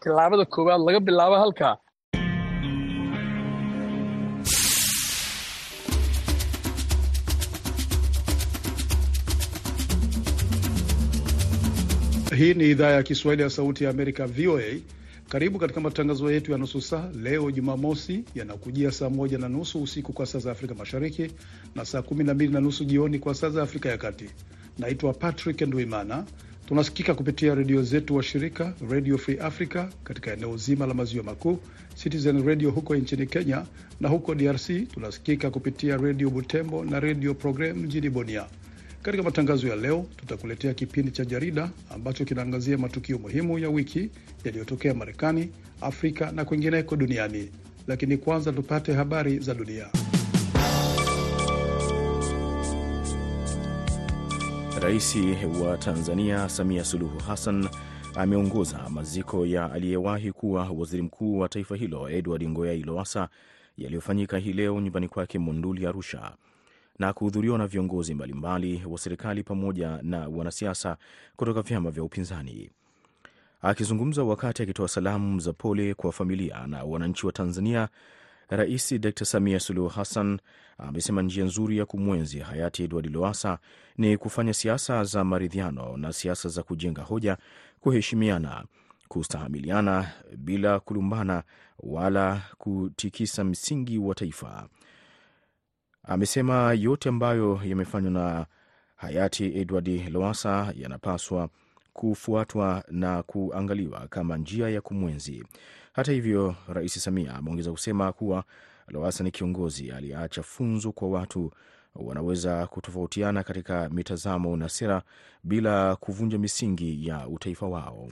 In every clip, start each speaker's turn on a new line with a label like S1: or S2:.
S1: tilaabada koowaad laga bilaabo halkaa
S2: Hii ni idhaa ya Kiswahili ya Sauti ya Amerika, VOA. Karibu katika matangazo yetu ya nusu saa leo Jumamosi, yanakujia saa moja na nusu usiku kwa saa za Afrika Mashariki na saa kumi na mbili na nusu jioni kwa saa za Afrika ya Kati. Naitwa Patrick Ndwimana. Tunasikika kupitia redio zetu wa shirika Radio Free Africa katika eneo zima la maziwa makuu, Citizen Radio huko nchini Kenya, na huko DRC tunasikika kupitia redio Butembo na redio Program mjini Bunia. Katika matangazo ya leo tutakuletea kipindi cha jarida ambacho kinaangazia matukio muhimu ya wiki yaliyotokea Marekani, Afrika na kwingineko duniani. Lakini kwanza tupate habari za dunia.
S3: Rais wa Tanzania Samia Suluhu Hassan ameongoza maziko ya aliyewahi kuwa waziri mkuu wa taifa hilo Edward Ngoyai Lowassa yaliyofanyika hii leo nyumbani kwake Monduli, Arusha na kuhudhuriwa na viongozi mbalimbali wa serikali pamoja na wanasiasa kutoka vyama vya upinzani. Akizungumza wakati akitoa salamu za pole kwa familia na wananchi wa Tanzania, Rais Dr Samia Suluhu Hassan amesema njia nzuri ya kumwenzi hayati Edward Lowassa ni kufanya siasa za maridhiano na siasa za kujenga hoja, kuheshimiana, kustahamiliana bila kulumbana wala kutikisa msingi wa taifa. Amesema yote ambayo yamefanywa na hayati Edward Lowassa yanapaswa kufuatwa na kuangaliwa kama njia ya kumwenzi. Hata hivyo, Rais Samia ameongeza kusema kuwa Lowassa ni kiongozi aliyeacha funzo kwa watu wanaweza kutofautiana katika mitazamo na sera bila kuvunja misingi ya utaifa wao.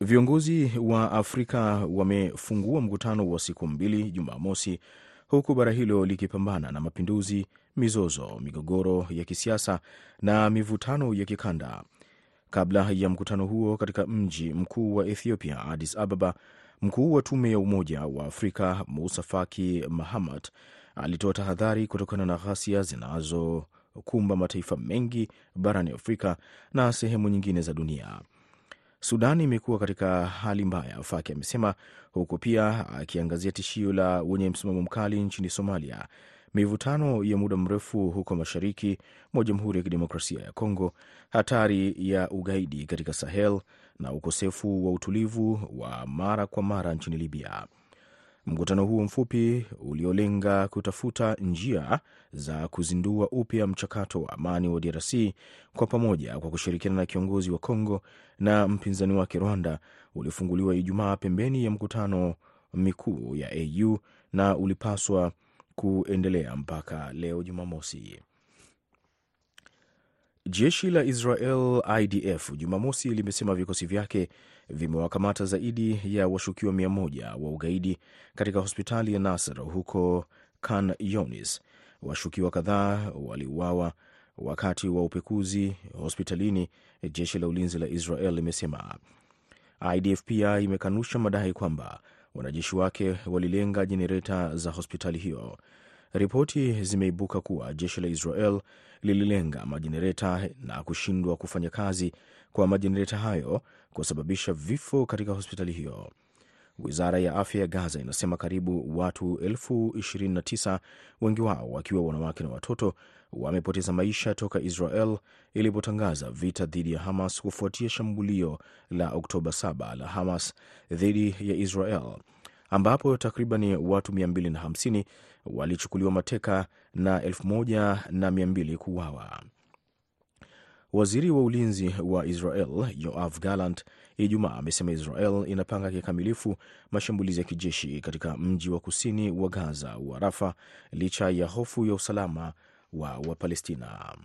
S3: Viongozi wa Afrika wamefungua mkutano wa siku mbili Jumamosi huku bara hilo likipambana na mapinduzi, mizozo, migogoro ya kisiasa na mivutano ya kikanda. Kabla ya mkutano huo katika mji mkuu wa Ethiopia, Addis Ababa, mkuu wa tume ya Umoja wa Afrika Musa Faki Mahamat alitoa tahadhari kutokana na ghasia zinazokumba mataifa mengi barani Afrika na sehemu nyingine za dunia. Sudan imekuwa katika hali mbaya, Faki amesema, huku pia akiangazia tishio la wenye msimamo mkali nchini Somalia, mivutano ya muda mrefu huko mashariki mwa Jamhuri ya Kidemokrasia ya Kongo, hatari ya ugaidi katika Sahel na ukosefu wa utulivu wa mara kwa mara nchini Libya. Mkutano huo mfupi uliolenga kutafuta njia za kuzindua upya mchakato wa amani wa DRC kwa pamoja kwa kushirikiana na kiongozi wa Kongo na mpinzani wake Rwanda ulifunguliwa Ijumaa pembeni ya mkutano mikuu ya AU na ulipaswa kuendelea mpaka leo Jumamosi. Jeshi la Israel IDF Jumamosi limesema vikosi vyake vimewakamata zaidi ya washukiwa mia moja wa ugaidi katika hospitali ya Nasser huko Khan Younis. Washukiwa kadhaa waliuawa wakati wa upekuzi hospitalini, jeshi la ulinzi la Israel limesema. IDF pia imekanusha madai kwamba wanajeshi wake walilenga jenereta za hospitali hiyo. Ripoti zimeibuka kuwa jeshi la Israel lililenga majenereta na kushindwa kufanya kazi kwa majenereta hayo kusababisha vifo katika hospitali hiyo. Wizara ya afya ya Gaza inasema karibu watu elfu 29 wengi wao wakiwa wanawake na watoto wamepoteza maisha toka Israel ilipotangaza vita dhidi ya Hamas kufuatia shambulio la Oktoba 7 la Hamas dhidi ya Israel ambapo takriban watu 250 walichukuliwa mateka na 1200 kuuawa. Waziri wa ulinzi wa Israel Yoav Gallant Ijumaa amesema Israel inapanga kikamilifu mashambulizi ya kijeshi katika mji wa kusini wa Gaza wa Rafa licha ya hofu ya usalama wa Wapalestina.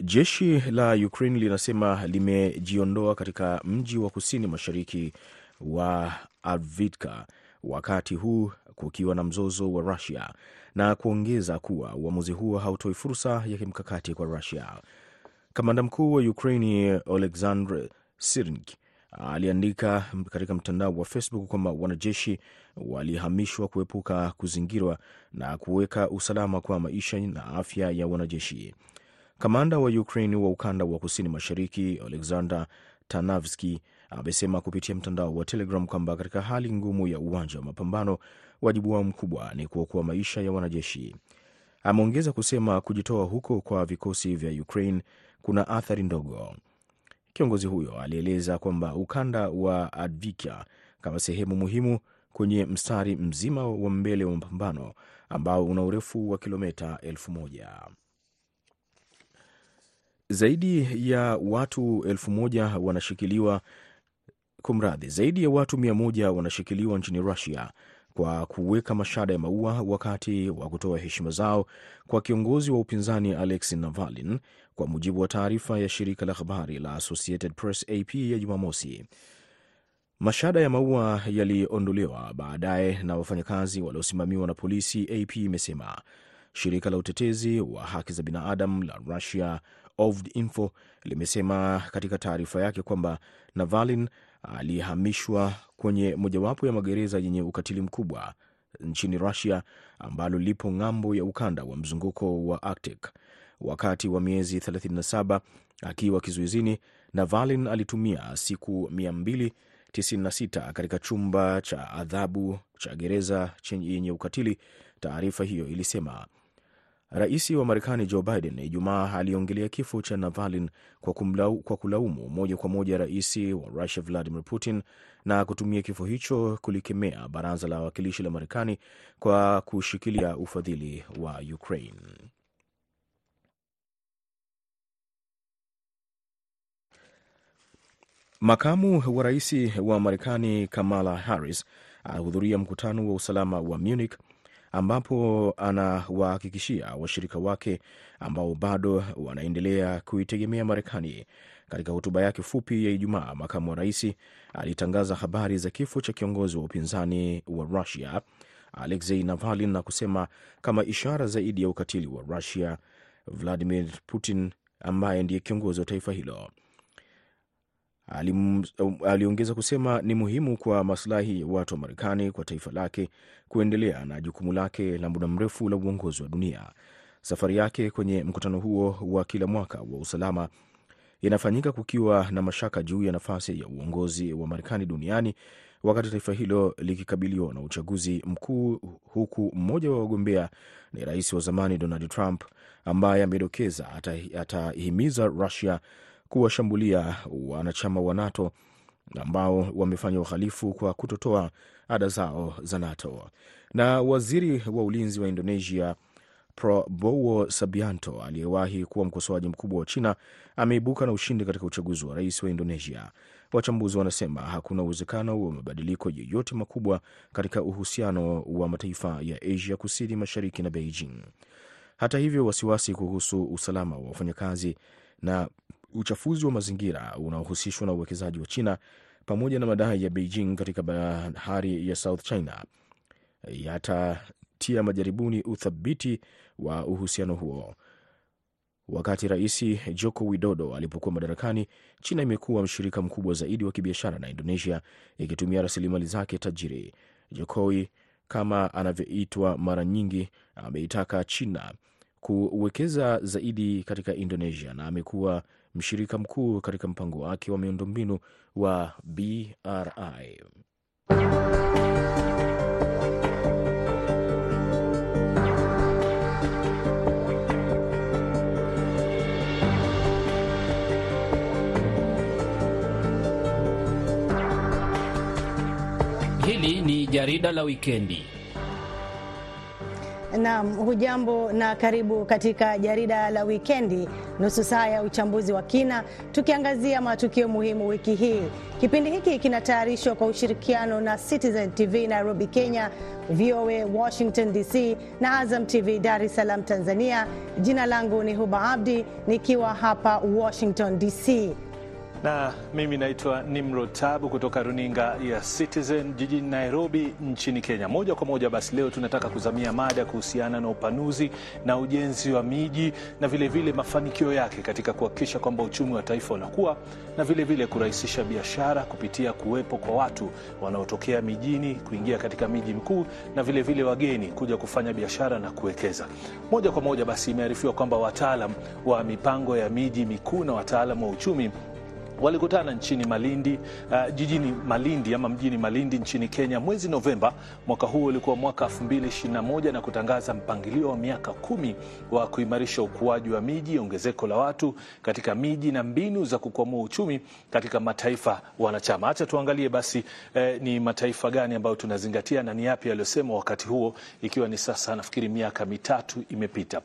S3: Jeshi la Ukraine linasema limejiondoa katika mji wa kusini mashariki wa Avdiivka wakati huu kukiwa na mzozo wa Rusia na kuongeza kuwa uamuzi huo hautoi fursa ya kimkakati kwa Rusia. Kamanda mkuu wa Ukraini Oleksandr Sirnik aliandika katika mtandao wa Facebook kwamba wanajeshi walihamishwa kuepuka kuzingirwa na kuweka usalama kwa maisha na afya ya wanajeshi. Kamanda wa Ukraine wa ukanda wa kusini mashariki Alexander Tanavski amesema kupitia mtandao wa Telegram kwamba katika hali ngumu ya uwanja wa mapambano, wajibu wao mkubwa ni kuokoa maisha ya wanajeshi. Ameongeza kusema kujitoa huko kwa vikosi vya Ukraine kuna athari ndogo. Kiongozi huyo alieleza kwamba ukanda wa Advikia kama sehemu muhimu kwenye mstari mzima wa mbele wa mapambano ambao una urefu wa kilomita elfu moja. Zaidi ya watu elfu moja wanashikiliwa kumradhi, zaidi ya watu mia moja wanashikiliwa nchini Russia kwa kuweka mashada ya maua wakati wa kutoa heshima zao kwa kiongozi wa upinzani Alexei Navalny, kwa mujibu wa taarifa ya shirika la habari la Associated Press AP ya Jumamosi. Mashada ya maua yaliondolewa baadaye na wafanyakazi waliosimamiwa na polisi, AP imesema. Shirika la utetezi wa haki za binadamu la Russia OVD-Info limesema katika taarifa yake kwamba Navalny alihamishwa kwenye mojawapo ya magereza yenye ukatili mkubwa nchini Russia ambalo lipo ng'ambo ya ukanda wa mzunguko wa Arctic. Wakati wa miezi 37 akiwa kizuizini, Navalny alitumia siku 296 katika chumba cha adhabu cha gereza yenye ukatili, taarifa hiyo ilisema. Rais wa Marekani Joe Biden Ijumaa aliongelea kifo cha Navalny kwa, kumlau, kwa kulaumu moja kwa moja rais wa Russia Vladimir Putin na kutumia kifo hicho kulikemea baraza la wawakilishi la Marekani kwa kushikilia ufadhili wa Ukraine. Makamu wa rais wa Marekani Kamala Harris ahudhuria mkutano wa usalama wa Munich ambapo anawahakikishia washirika wake ambao bado wanaendelea kuitegemea Marekani. Katika hotuba yake fupi ya Ijumaa, makamu wa rais alitangaza habari za kifo cha kiongozi wa upinzani wa Russia Alexei Navalny na kusema kama ishara zaidi ya ukatili wa Rusia, Vladimir Putin ambaye ndiye kiongozi wa taifa hilo. Aliongeza kusema ni muhimu kwa maslahi ya watu wa Marekani kwa taifa lake kuendelea na jukumu lake la muda mrefu la uongozi wa dunia. Safari yake kwenye mkutano huo wa kila mwaka wa usalama inafanyika kukiwa na mashaka juu ya nafasi ya uongozi wa Marekani duniani wakati taifa hilo likikabiliwa na uchaguzi mkuu, huku mmoja wa wagombea ni rais wa zamani Donald Trump ambaye amedokeza atahimiza Russia kuwashambulia wanachama wa NATO ambao wamefanya uhalifu kwa kutotoa ada zao za NATO. Na waziri wa ulinzi wa Indonesia Prabowo Subianto aliyewahi kuwa mkosoaji mkubwa wa China ameibuka na ushindi katika uchaguzi wa rais wa Indonesia. Wachambuzi wanasema hakuna uwezekano wa mabadiliko yoyote makubwa katika uhusiano wa mataifa ya Asia kusini mashariki na Beijing. Hata hivyo, wasiwasi kuhusu usalama wa wafanyakazi na uchafuzi wa mazingira unaohusishwa na uwekezaji wa China pamoja na madai ya Beijing katika bahari ya South China yatatia majaribuni uthabiti wa uhusiano huo. Wakati Rais Joko Widodo alipokuwa madarakani, China imekuwa mshirika mkubwa zaidi wa kibiashara na Indonesia, ikitumia rasilimali zake tajiri. Jokowi, kama anavyoitwa mara nyingi, ameitaka China kuwekeza zaidi katika Indonesia na amekuwa mshirika mkuu katika mpango wake wa miundombinu wa BRI.
S4: Hili ni jarida la wikendi.
S5: Naam, hujambo na karibu katika jarida la wikendi, nusu saa ya uchambuzi wa kina, tukiangazia matukio muhimu wiki hii. Kipindi hiki kinatayarishwa kwa ushirikiano na Citizen TV Nairobi, Kenya, VOA Washington DC na Azam TV Dar es Salaam, Tanzania. Jina langu ni Huba Abdi nikiwa hapa Washington DC.
S6: Na mimi naitwa Nimrod Tabu kutoka runinga ya Citizen jijini Nairobi nchini Kenya. Moja kwa moja basi, leo tunataka kuzamia mada kuhusiana na upanuzi na ujenzi wa miji na vilevile vile mafanikio yake katika kuhakikisha kwamba uchumi wa taifa unakuwa na vilevile vile kurahisisha biashara kupitia kuwepo kwa watu wanaotokea mijini kuingia katika miji mikuu na vilevile vile wageni kuja kufanya biashara na kuwekeza. Moja kwa moja basi, imearifiwa kwamba wataalam wa mipango ya miji mikuu na wataalam wa uchumi walikutana nchini Malindi uh, jijini Malindi ama mjini Malindi nchini Kenya mwezi Novemba mwaka huu ulikuwa mwaka 2021 na kutangaza mpangilio wa miaka kumi wa kuimarisha ukuaji wa miji, ongezeko la watu katika miji na mbinu za kukwamua uchumi katika mataifa wanachama. Acha tuangalie basi eh, ni mataifa gani ambayo tunazingatia na ni yapi yaliyosema wakati huo, ikiwa ni sasa nafikiri miaka mitatu imepita.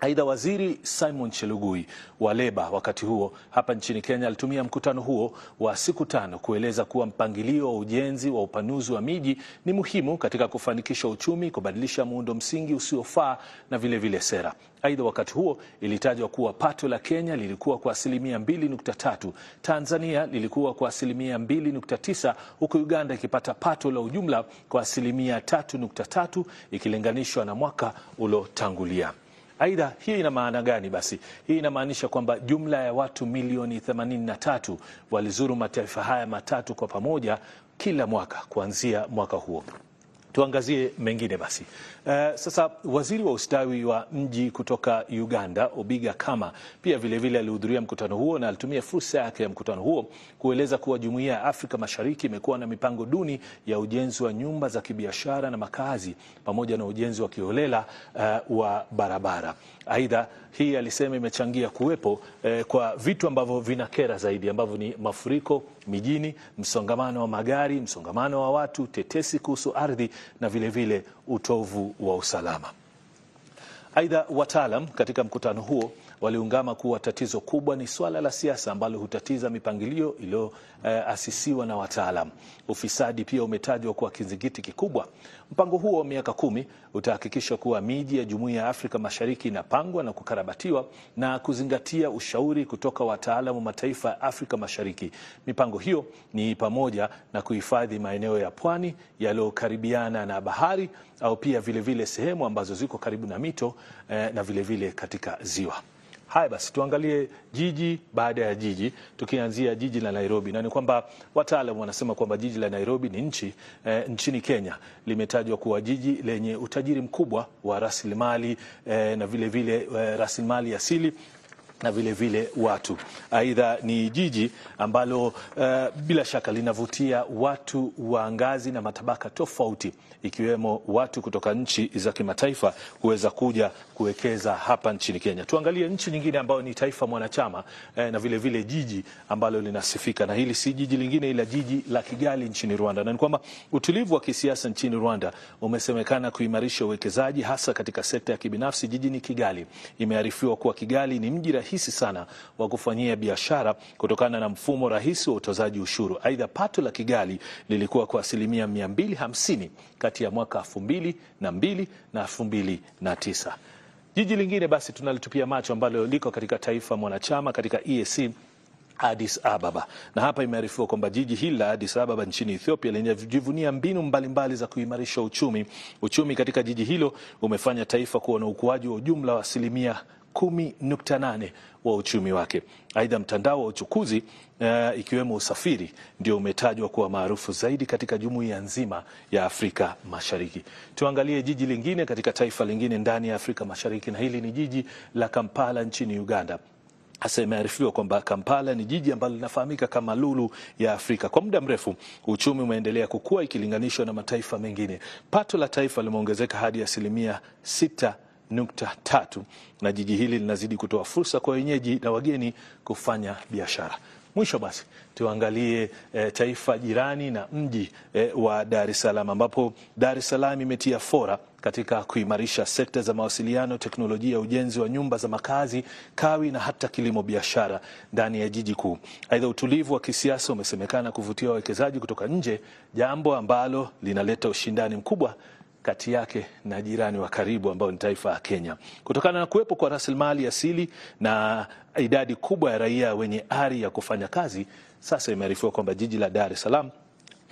S6: Aidha, waziri Simon Chelugui wa Leba wakati huo hapa nchini Kenya alitumia mkutano huo wa siku tano kueleza kuwa mpangilio wa ujenzi wa upanuzi wa miji ni muhimu katika kufanikisha uchumi, kubadilisha muundo msingi usiofaa na vilevile vile sera. Aidha, wakati huo ilitajwa kuwa pato la Kenya lilikuwa kwa asilimia 2.3, Tanzania lilikuwa kwa asilimia 2.9, huku Uganda ikipata pato la ujumla kwa asilimia 3.3 ikilinganishwa na mwaka uliotangulia. Aidha, hii ina maana gani? Basi hii inamaanisha kwamba jumla ya watu milioni 83 walizuru mataifa haya matatu kwa pamoja kila mwaka kuanzia mwaka huo. Tuangazie mengine basi. Uh, sasa waziri wa ustawi wa mji kutoka Uganda Obiga Kama pia vilevile alihudhuria mkutano huo na alitumia fursa yake ya mkutano huo kueleza kuwa jumuiya ya Afrika Mashariki imekuwa na mipango duni ya ujenzi wa nyumba za kibiashara na makazi pamoja na ujenzi wa kiholela uh, wa barabara. Aidha, hii alisema imechangia kuwepo eh, kwa vitu ambavyo vinakera zaidi ambavyo ni mafuriko mijini, msongamano wa magari, msongamano wa watu, tetesi kuhusu ardhi na vilevile vile utovu wa usalama. Aidha, wataalam katika mkutano huo waliungama kuwa tatizo kubwa ni swala la siasa ambalo hutatiza mipangilio iliyoasisiwa eh, na wataalam. Ufisadi pia umetajwa kuwa kizingiti kikubwa. Mpango huo wa miaka kumi utahakikisha kuwa miji ya Jumuiya ya Afrika Mashariki inapangwa na kukarabatiwa na kuzingatia ushauri kutoka wataalamu wa mataifa ya Afrika Mashariki. Mipango hiyo ni pamoja na kuhifadhi maeneo ya pwani yaliyokaribiana na bahari au pia vilevile vile sehemu ambazo ziko karibu na mito eh, na vilevile vile katika ziwa. Haya basi, tuangalie jiji baada ya jiji, tukianzia jiji la Nairobi, na ni kwamba wataalam wanasema kwamba jiji la Nairobi ni nchi eh, nchini Kenya. Limetajwa kuwa jiji lenye utajiri mkubwa wa rasilimali eh, na vilevile vile, eh, rasilimali asili na vile vile watu. Aidha, ni jiji ambalo uh, bila shaka linavutia watu wa ngazi na matabaka tofauti, ikiwemo watu kutoka nchi za kimataifa kuweza kuja kuwekeza hapa nchini Kenya. Tuangalie nchi nyingine ambayo ni taifa mwanachama eh, na vile vile jiji ambalo linasifika, na hili si jiji lingine ila jiji la Kigali nchini Rwanda, na ni kwamba utulivu wa kisiasa nchini Rwanda umesemekana kuimarisha uwekezaji hasa katika sekta ya kibinafsi jijini Kigali. Imearifiwa kuwa Kigali ni mji rahisi sana wa kufanyia biashara kutokana na mfumo rahisi wa utozaji ushuru. Aidha, pato la Kigali lilikuwa kwa asilimia 250 kati ya mwaka 2002 na 2009. Jiji lingine basi tunalitupia macho ambalo liko katika taifa mwanachama katika EAC Addis Ababa. Na hapa imearifiwa kwamba jiji hili la Addis Ababa nchini Ethiopia linajivunia mbinu mbalimbali mbali za kuimarisha uchumi. Uchumi katika jiji hilo umefanya taifa kuwa na ukuaji wa ujumla wa asilimia 10.8 wa uchumi wake. Aidha, mtandao wa uchukuzi uh, ikiwemo usafiri ndio umetajwa kuwa maarufu zaidi katika jumuiya nzima ya Afrika Mashariki. Tuangalie jiji lingine katika taifa lingine ndani ya Afrika Mashariki, na hili ni jiji la Kampala nchini Uganda. Hasa imearifiwa kwamba Kampala ni jiji ambalo linafahamika kama lulu ya Afrika. Kwa muda mrefu uchumi umeendelea kukua ikilinganishwa na mataifa mengine. Pato la taifa limeongezeka hadi asilimia sita nukta tatu na jiji hili linazidi kutoa fursa kwa wenyeji na wageni kufanya biashara. Mwisho basi tuangalie e, taifa jirani na mji e, wa Dar es Salaam ambapo Dar es Salaam imetia fora katika kuimarisha sekta za mawasiliano, teknolojia, ujenzi wa nyumba za makazi, kawi na hata kilimo biashara ndani ya jiji kuu. Aidha, utulivu wa kisiasa umesemekana kuvutia wawekezaji kutoka nje, jambo ambalo linaleta ushindani mkubwa kati yake na jirani wa karibu ambao ni taifa la Kenya. Kutokana na kuwepo kwa rasilimali asili na idadi kubwa ya raia wenye ari ya kufanya kazi, sasa imearifiwa kwamba jiji la Dar es Salaam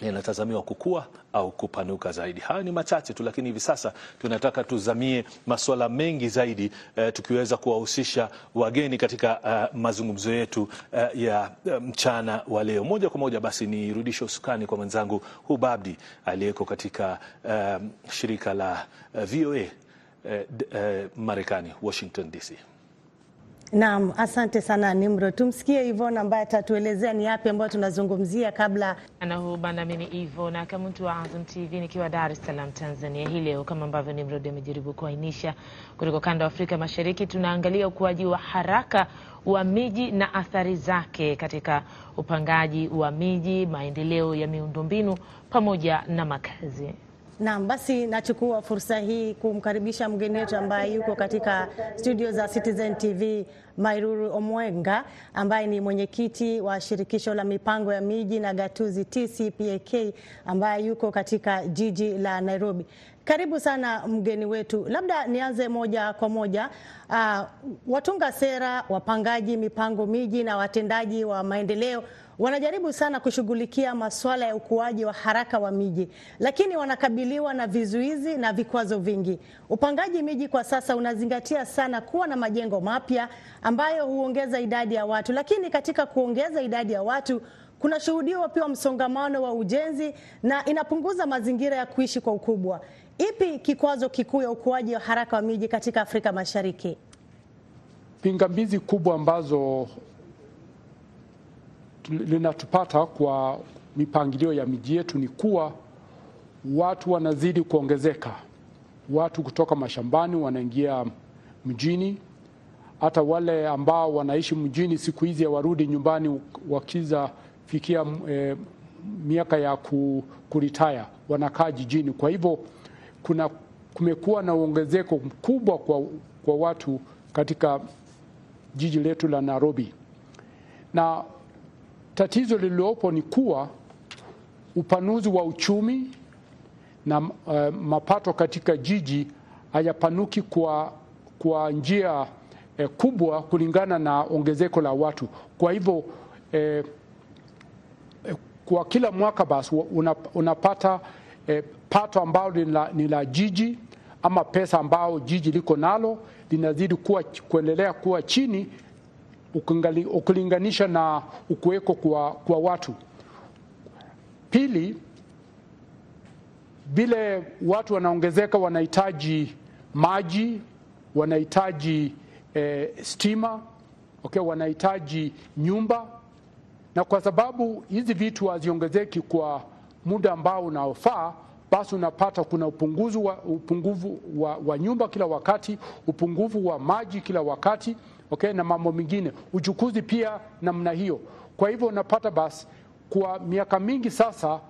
S6: linatazamiwa kukua au kupanuka zaidi. Hayo ni machache tu, lakini hivi sasa tunataka tuzamie masuala mengi zaidi eh, tukiweza kuwahusisha wageni katika uh, mazungumzo yetu uh, ya mchana mchana wa leo. Moja kwa moja basi nirudishe usukani kwa mwenzangu Hubabdi aliyeko katika um, shirika la uh, VOA uh, uh, Marekani, Washington DC.
S5: Naam, asante sana Nimro. Tumsikie Ivona ambaye atatuelezea ni yapi ambayo tunazungumzia kabla.
S7: Anahubana, mimi Ivo na kama mtu wa Azam TV nikiwa Dar es Salaam Tanzania. Hii leo kama ambavyo Nimrod amejaribu kuainisha kutoka ukanda wa Afrika Mashariki, tunaangalia ukuaji wa haraka wa miji na athari zake katika upangaji wa miji, maendeleo ya miundombinu pamoja na makazi.
S5: Naam, basi nachukua fursa hii kumkaribisha mgeni wetu ambaye yuko katika studio za Citizen TV, Mairuru Omwenga ambaye ni mwenyekiti wa shirikisho la mipango ya miji na gatuzi TCPAK ambaye yuko katika jiji la Nairobi. Karibu sana mgeni wetu. Labda nianze moja kwa moja. Uh, watunga sera, wapangaji mipango miji na watendaji wa maendeleo wanajaribu sana kushughulikia masuala ya ukuaji wa haraka wa miji, lakini wanakabiliwa na vizuizi na vikwazo vingi. Upangaji miji kwa sasa unazingatia sana kuwa na majengo mapya ambayo huongeza idadi ya watu, lakini katika kuongeza idadi ya watu kunashuhudiwa pia msongamano wa ujenzi na inapunguza mazingira ya kuishi kwa ukubwa. Ipi kikwazo kikuu ya ukuaji wa haraka wa miji katika Afrika Mashariki?
S8: Pingamizi kubwa ambazo linatupata kwa mipangilio ya miji yetu ni kuwa watu wanazidi kuongezeka. Watu kutoka mashambani wanaingia mjini. Hata wale ambao wanaishi mjini siku hizi hawarudi nyumbani wakiza fikia e, miaka ya kuritaya, wanakaa jijini. Kwa hivyo kuna kumekuwa na uongezeko mkubwa kwa, kwa watu katika jiji letu la Nairobi na tatizo lililopo ni kuwa upanuzi wa uchumi na uh, mapato katika jiji hayapanuki kwa, kwa njia eh, kubwa kulingana na ongezeko la watu. Kwa hivyo eh, kwa kila mwaka basi unapata eh, pato ambalo ni la jiji ama pesa ambao jiji liko nalo linazidi kuwa kuendelea kuwa chini ukilinganisha na ukuweko kwa, kwa watu. Pili, vile watu wanaongezeka, wanahitaji maji, wanahitaji eh, stima okay, wanahitaji nyumba, na kwa sababu hizi vitu haziongezeki kwa muda ambao unaofaa, basi unapata kuna upungufu wa, upungufu wa, wa nyumba kila wakati, upungufu wa maji kila wakati okay, na mambo mengine, uchukuzi pia namna hiyo. Kwa hivyo unapata basi, kwa miaka mingi sasa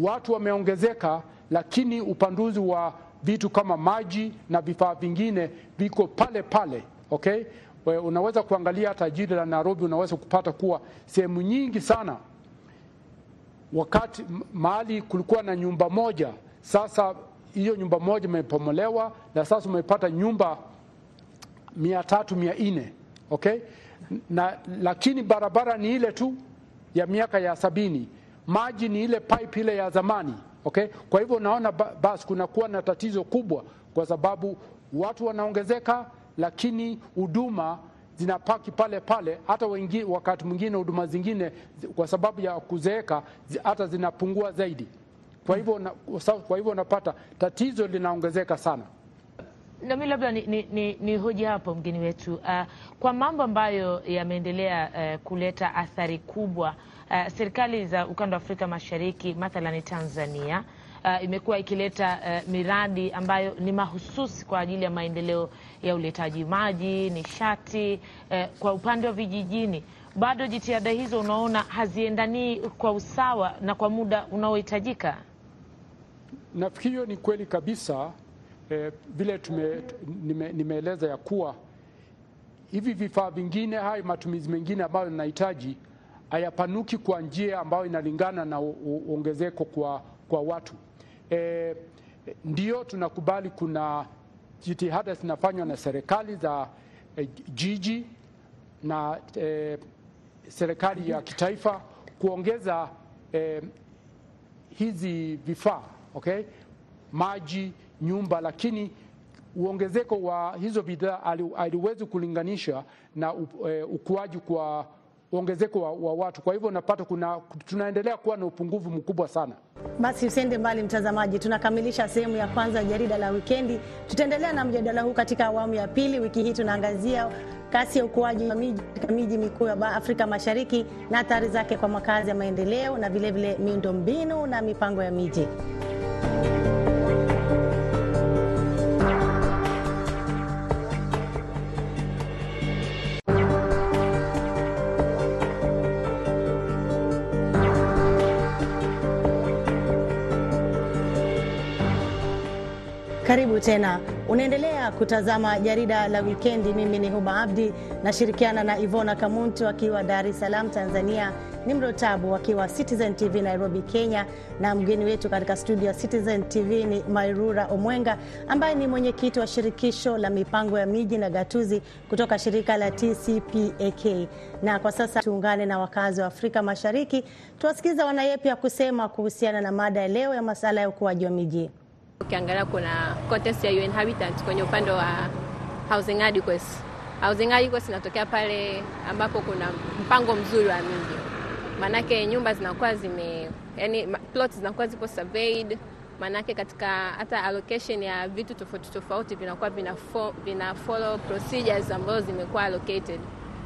S8: watu wameongezeka, lakini upanduzi wa vitu kama maji na vifaa vingine viko pale pale okay. We, unaweza kuangalia hata jiji la Nairobi, unaweza kupata kuwa sehemu nyingi sana, wakati mahali kulikuwa na nyumba moja, sasa hiyo nyumba moja imepomolewa na sasa umepata nyumba mia tatu mia nne okay? na lakini barabara ni ile tu ya miaka ya sabini, maji ni ile pipe ile ya zamani okay? Kwa hivyo naona basi kunakuwa na tatizo kubwa, kwa sababu watu wanaongezeka, lakini huduma zinapaki pale pale. Hata wengi, wakati mwingine huduma zingine kwa sababu ya kuzeeka hata zinapungua zaidi. Kwa hivyo na, kwa hivyo unapata tatizo linaongezeka sana.
S7: Nami labda ni, ni, ni, ni hoja hapo mgeni wetu uh, kwa mambo ambayo yameendelea uh, kuleta athari kubwa uh, serikali za ukanda wa Afrika Mashariki mathalani Tanzania uh, imekuwa ikileta uh, miradi ambayo ni mahususi kwa ajili ya maendeleo ya uletaji maji, nishati uh, kwa upande wa vijijini. Bado jitihada hizo unaona haziendanii kwa usawa na kwa muda unaohitajika?
S8: Nafikiri hiyo ni kweli kabisa. Vile eh, nime, nimeeleza ya kuwa hivi vifaa vingine hayo matumizi mengine ambayo ninahitaji hayapanuki kwa njia ambayo inalingana na ongezeko kwa, kwa watu. E, ndio tunakubali kuna jitihada zinafanywa na serikali za eh, jiji na eh, serikali ya kitaifa kuongeza eh, hizi vifaa okay, maji, nyumba, lakini uongezeko wa hizo bidhaa haliwezi kulinganisha na eh, ukuaji kwa ongezeko wa, wa watu. Kwa hivyo napata kuna tunaendelea kuwa na upungufu mkubwa sana.
S5: Basi usiende mbali mtazamaji, tunakamilisha sehemu ya kwanza ya jarida la wikendi. Tutaendelea na mjadala huu katika awamu ya pili. Wiki hii tunaangazia kasi ya ukuaji wa miji katika miji mikuu ya Afrika Mashariki na athari zake kwa makazi ya maendeleo na vilevile miundo mbinu na mipango ya miji. Karibu tena, unaendelea kutazama jarida la wikendi. Mimi ni Huba Abdi, nashirikiana na Ivona Kamuntu akiwa Dar es Salaam Tanzania, Nimro Tabu akiwa Citizen TV Nairobi Kenya, na mgeni wetu katika studio ya Citizen TV ni Mairura Omwenga ambaye ni mwenyekiti wa shirikisho la mipango ya miji na gatuzi kutoka shirika la TCPAK. Na kwa sasa tuungane na wakazi wa Afrika Mashariki tuwasikiza wanayepi ya kusema kuhusiana na mada ya leo ya masala ya ukuaji wa miji.
S9: Ukiangalia kuna contest ya UN Habitat kwenye upande wa housing adequacy. Housing adequacy inatokea pale ambapo kuna mpango mzuri wa miji, maanake nyumba zinakuwa zime, yani plots zinakuwa zipo surveyed, maanake katika hata allocation ya vitu tofauti tofauti vinakuwa vina, fo, vina follow procedures ambazo zimekuwa allocated.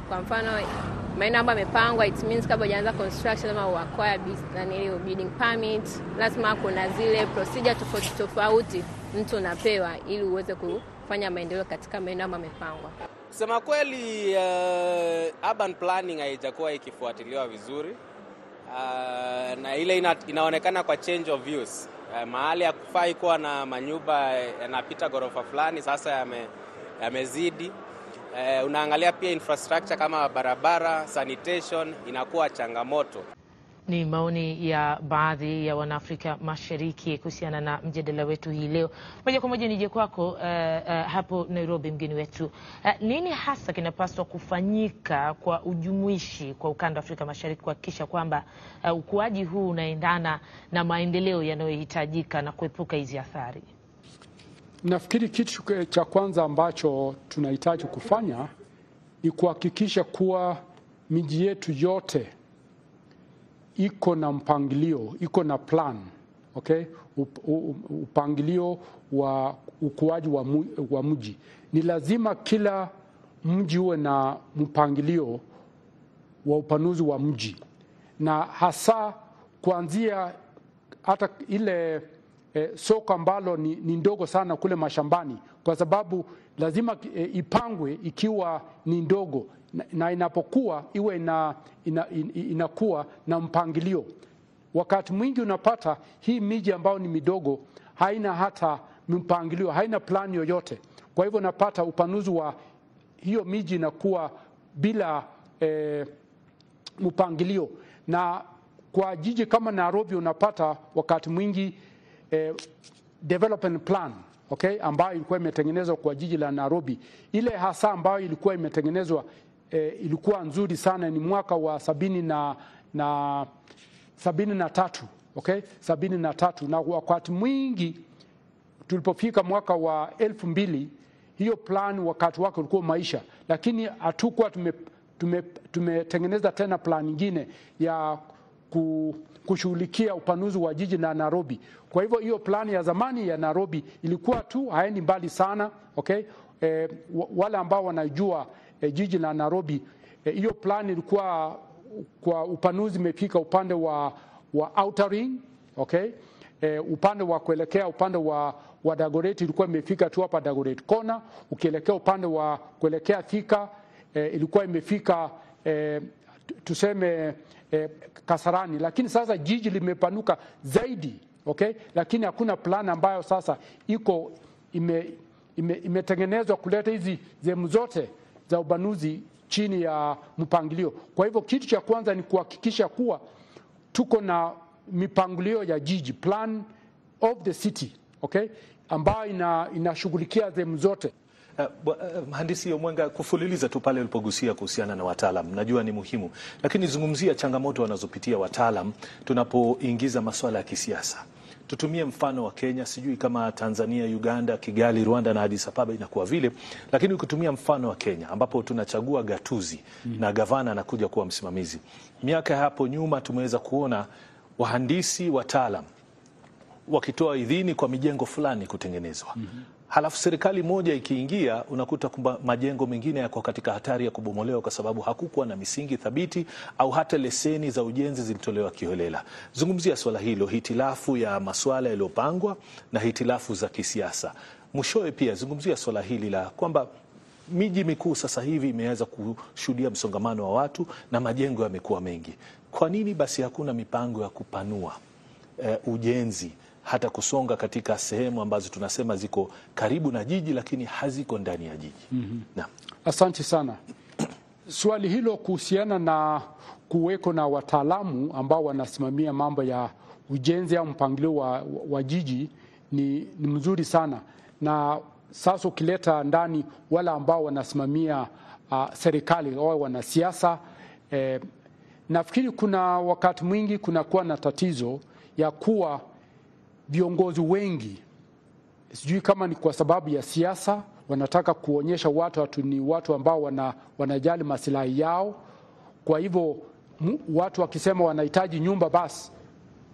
S9: Kwa mfano maeneo ambayo yamepangwa, it means kabla hujaanza construction ama uacquire building permit, lazima kuna zile procedure tofauti tofauti mtu unapewa ili uweze kufanya maendeleo katika maeneo ambayo yamepangwa.
S10: Kusema kweli, uh, urban planning haijakuwa ikifuatiliwa vizuri. Uh, na ile ina, inaonekana kwa change of use uh, mahali hakufai kuwa na manyumba yanapita ghorofa fulani, sasa yame- Uh, unaangalia pia infrastructure kama barabara, sanitation inakuwa changamoto.
S7: Ni maoni ya baadhi ya Wanaafrika Mashariki kuhusiana na mjadala wetu hii leo. Moja kwa moja nije kwako, uh, uh, hapo Nairobi, mgeni wetu. Uh, nini hasa kinapaswa kufanyika kwa ujumuishi kwa ukanda wa Afrika Mashariki kuhakikisha kwamba uh, ukuaji huu unaendana na maendeleo yanayohitajika na kuepuka hizi athari?
S8: Nafikiri kitu cha kwanza ambacho tunahitaji kufanya ni kuhakikisha kuwa miji yetu yote iko na mpangilio, iko na plan okay? Upangilio wa ukuaji wa mji. Ni lazima kila mji uwe na mpangilio wa upanuzi wa mji, na hasa kuanzia hata ile eh, soko ambalo ni, ni ndogo sana kule mashambani, kwa sababu lazima eh, ipangwe ikiwa ni ndogo na, na inapokuwa iwe ina, ina, ina, inakuwa na mpangilio. Wakati mwingi unapata hii miji ambayo ni midogo haina hata mpangilio, haina plani yoyote. Kwa hivyo unapata upanuzi wa hiyo miji inakuwa bila eh, mpangilio na kwa jiji kama Nairobi unapata wakati mwingi eh, development plan okay, ambayo ilikuwa imetengenezwa kwa jiji la Nairobi, ile hasa ambayo ilikuwa imetengenezwa eh, ilikuwa nzuri sana, ni mwaka wa sabini na, na, sabini na tatu okay, sabini na tatu. Na wakati mwingi tulipofika mwaka wa elfu mbili hiyo plan wakati wake ulikuwa maisha, lakini hatukuwa tume tumetengeneza tume tena plan nyingine ya kushughulikia upanuzi wa jiji la Nairobi. Kwa hivyo hiyo plani ya zamani ya Nairobi ilikuwa tu haendi mbali sana okay? E, wale ambao wanajua e, jiji la Nairobi hiyo e, plani ilikuwa kwa upanuzi imefika upande wa, wa outer ring okay? E, upande wa kuelekea upande wa, wa Dagoretti ilikuwa imefika tu hapa Dagoretti kona, ukielekea upande wa kuelekea Thika e, ilikuwa imefika e, tuseme eh, Kasarani, lakini sasa jiji limepanuka zaidi okay? Lakini hakuna plan ambayo sasa iko ime, ime, imetengenezwa kuleta hizi sehemu zote za ubanuzi chini ya mpangilio. Kwa hivyo kitu cha kwanza ni kuhakikisha kuwa tuko na mipangilio ya jiji, plan of the city okay, ambayo ina, inashughulikia sehemu zote.
S6: Uh, mhandisi Omwenga, kufululiza tu pale ulipogusia kuhusiana na wataalam, najua ni muhimu, lakini zungumzia changamoto wanazopitia wataalam tunapoingiza masuala ya kisiasa. Tutumie mfano wa Kenya, sijui kama Tanzania, Uganda, Kigali, Rwanda na Addis Ababa inakuwa vile, lakini ukitumia mfano wa Kenya ambapo tunachagua gatuzi mm, na gavana anakuja kuwa msimamizi. Miaka ya hapo nyuma tumeweza kuona wahandisi wataalam wakitoa idhini kwa mijengo fulani kutengenezwa mm -hmm. Halafu serikali moja ikiingia, unakuta kwamba majengo mengine yako katika hatari ya kubomolewa kwa sababu hakukuwa na misingi thabiti au hata leseni za ujenzi zilitolewa kiholela. Zungumzia swala hilo, hitilafu ya masuala yaliyopangwa na hitilafu za kisiasa. Mwishowe pia zungumzia swala hili la kwamba miji mikuu sasa hivi imeweza kushuhudia msongamano wa watu na majengo yamekuwa mengi. Kwa nini basi hakuna mipango ya kupanua eh, ujenzi hata kusonga katika sehemu ambazo tunasema ziko karibu na jiji lakini haziko ndani ya jiji.
S8: mm -hmm. Asante sana. Swali hilo kuhusiana na kuweko na wataalamu ambao wanasimamia mambo ya ujenzi au mpangilio wa, wa jiji ni, ni mzuri sana, na sasa ukileta ndani wale ambao wanasimamia uh, serikali au wanasiasa eh, nafikiri kuna wakati mwingi kunakuwa na tatizo ya kuwa viongozi wengi, sijui kama ni kwa sababu ya siasa, wanataka kuonyesha watu watu ni watu ambao wana, wanajali masilahi yao. Kwa hivyo watu wakisema wanahitaji nyumba, basi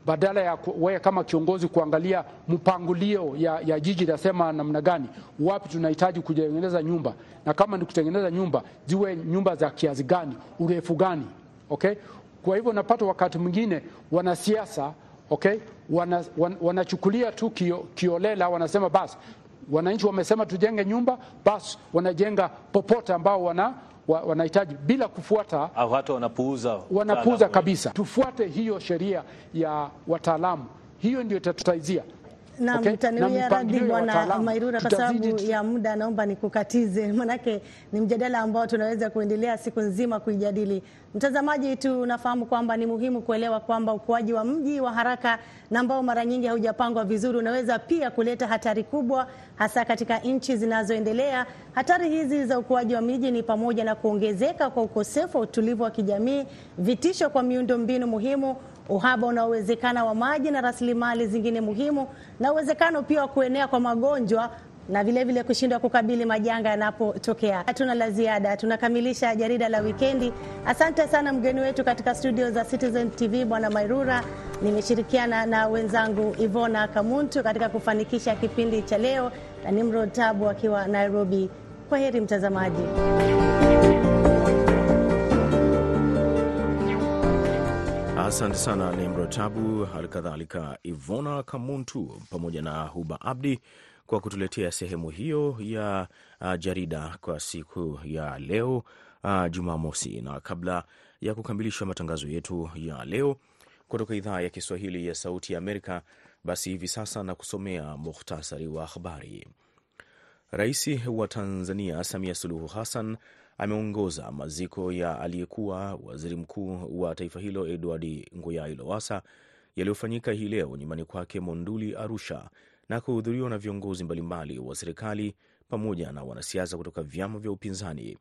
S8: badala ya wewe kama kiongozi kuangalia mpangilio ya, ya jiji nasema namna gani, wapi tunahitaji kutengeneza nyumba, na kama ni kutengeneza nyumba ziwe nyumba za kiasi gani, urefu gani, okay? Kwa hivyo napata wakati mwingine wanasiasa Okay, wana, wan, wanachukulia tu kio, kiolela, wanasema basi wananchi wamesema tujenge nyumba, basi wanajenga popote ambao wana wanahitaji bila kufuata
S6: au hata wanapuuza
S8: wanapuuza kabisa. Tufuate hiyo sheria ya wataalamu, hiyo ndio itatutaizia
S5: na
S8: Okay,
S5: mtaniwia radhi Bwana. Mairura, kwa sababu ya muda, naomba nikukatize, manake ni mjadala ambao tunaweza kuendelea siku nzima kuijadili. Mtazamaji, tunafahamu kwamba ni muhimu kuelewa kwamba ukuaji wa mji wa haraka na ambao mara nyingi haujapangwa vizuri unaweza pia kuleta hatari kubwa, hasa katika nchi zinazoendelea. Hatari hizi za ukuaji wa miji ni pamoja na kuongezeka kwa ukosefu wa utulivu wa kijamii, vitisho kwa miundombinu muhimu uhaba unaowezekana wa maji na rasilimali zingine muhimu, na uwezekano pia wa kuenea kwa magonjwa na vilevile kushindwa kukabili majanga yanapotokea. Hatuna la ziada, tunakamilisha jarida la wikendi. Asante sana mgeni wetu katika studio za Citizen TV Bwana Mairura. Nimeshirikiana na wenzangu Ivona Kamuntu katika kufanikisha kipindi cha leo na Nimrod Tabu akiwa Nairobi. Kwa heri mtazamaji.
S3: Asante sana Nimro Tabu, hali kadhalika Ivona Kamuntu pamoja na Huba Abdi kwa kutuletea sehemu hiyo ya uh, jarida kwa siku ya leo uh, Jumamosi. Na kabla ya kukamilisha matangazo yetu ya leo kutoka idhaa ya Kiswahili ya Sauti ya Amerika, basi hivi sasa na kusomea muhtasari wa habari. Rais wa Tanzania Samia Suluhu Hassan ameongoza maziko ya aliyekuwa waziri mkuu wa taifa hilo Edward Nguyai Lowassa yaliyofanyika hii leo nyumbani kwake Monduli, Arusha, na kuhudhuriwa na viongozi mbalimbali wa serikali pamoja na wanasiasa kutoka vyama vya upinzani.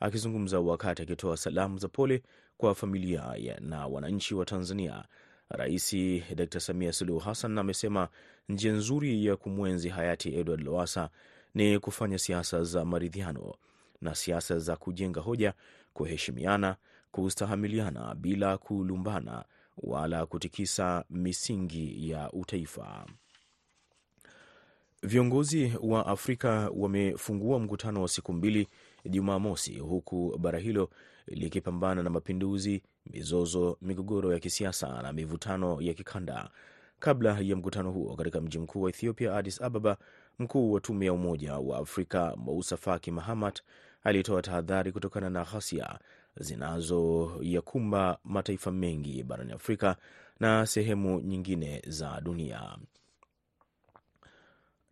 S3: Akizungumza wakati akitoa salamu za pole kwa familia na wananchi wa Tanzania, Rais Dr Samia Suluhu Hassan amesema njia nzuri ya kumwenzi hayati Edward Lowassa ni kufanya siasa za maridhiano na siasa za kujenga hoja, kuheshimiana, kustahamiliana bila kulumbana wala kutikisa misingi ya utaifa. Viongozi wa Afrika wamefungua mkutano wa siku mbili Jumamosi, huku bara hilo likipambana na mapinduzi, mizozo, migogoro ya kisiasa na mivutano ya kikanda. Kabla ya mkutano huo katika mji mkuu wa Ethiopia, Addis Ababa, mkuu wa tume ya Umoja wa Afrika Mousa Faki Mahamat alitoa tahadhari kutokana na ghasia zinazoyakumba mataifa mengi barani Afrika na sehemu nyingine za dunia.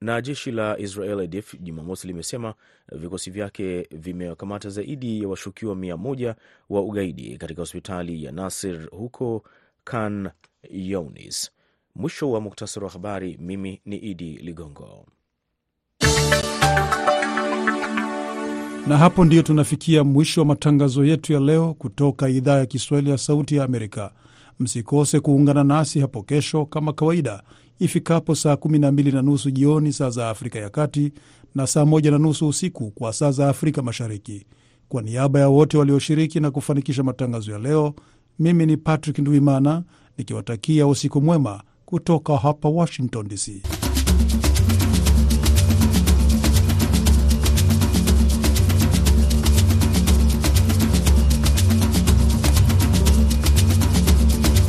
S3: Na jeshi la Israel IDF Jumamosi limesema vikosi vyake vimewakamata zaidi ya washukiwa mia moja wa ugaidi katika hospitali ya Nasir huko Khan Younis. Mwisho wa muktasari wa habari. Mimi ni Idi Ligongo.
S11: Na hapo ndiyo tunafikia mwisho wa matangazo yetu ya leo kutoka idhaa ya Kiswahili ya Sauti ya Amerika. Msikose kuungana nasi hapo kesho kama kawaida ifikapo saa 12 na nusu jioni saa za Afrika ya Kati na saa 1 na nusu usiku kwa saa za Afrika Mashariki. Kwa niaba ya wote walioshiriki na kufanikisha matangazo ya leo, mimi ni Patrick Ndwimana nikiwatakia usiku mwema kutoka hapa Washington DC.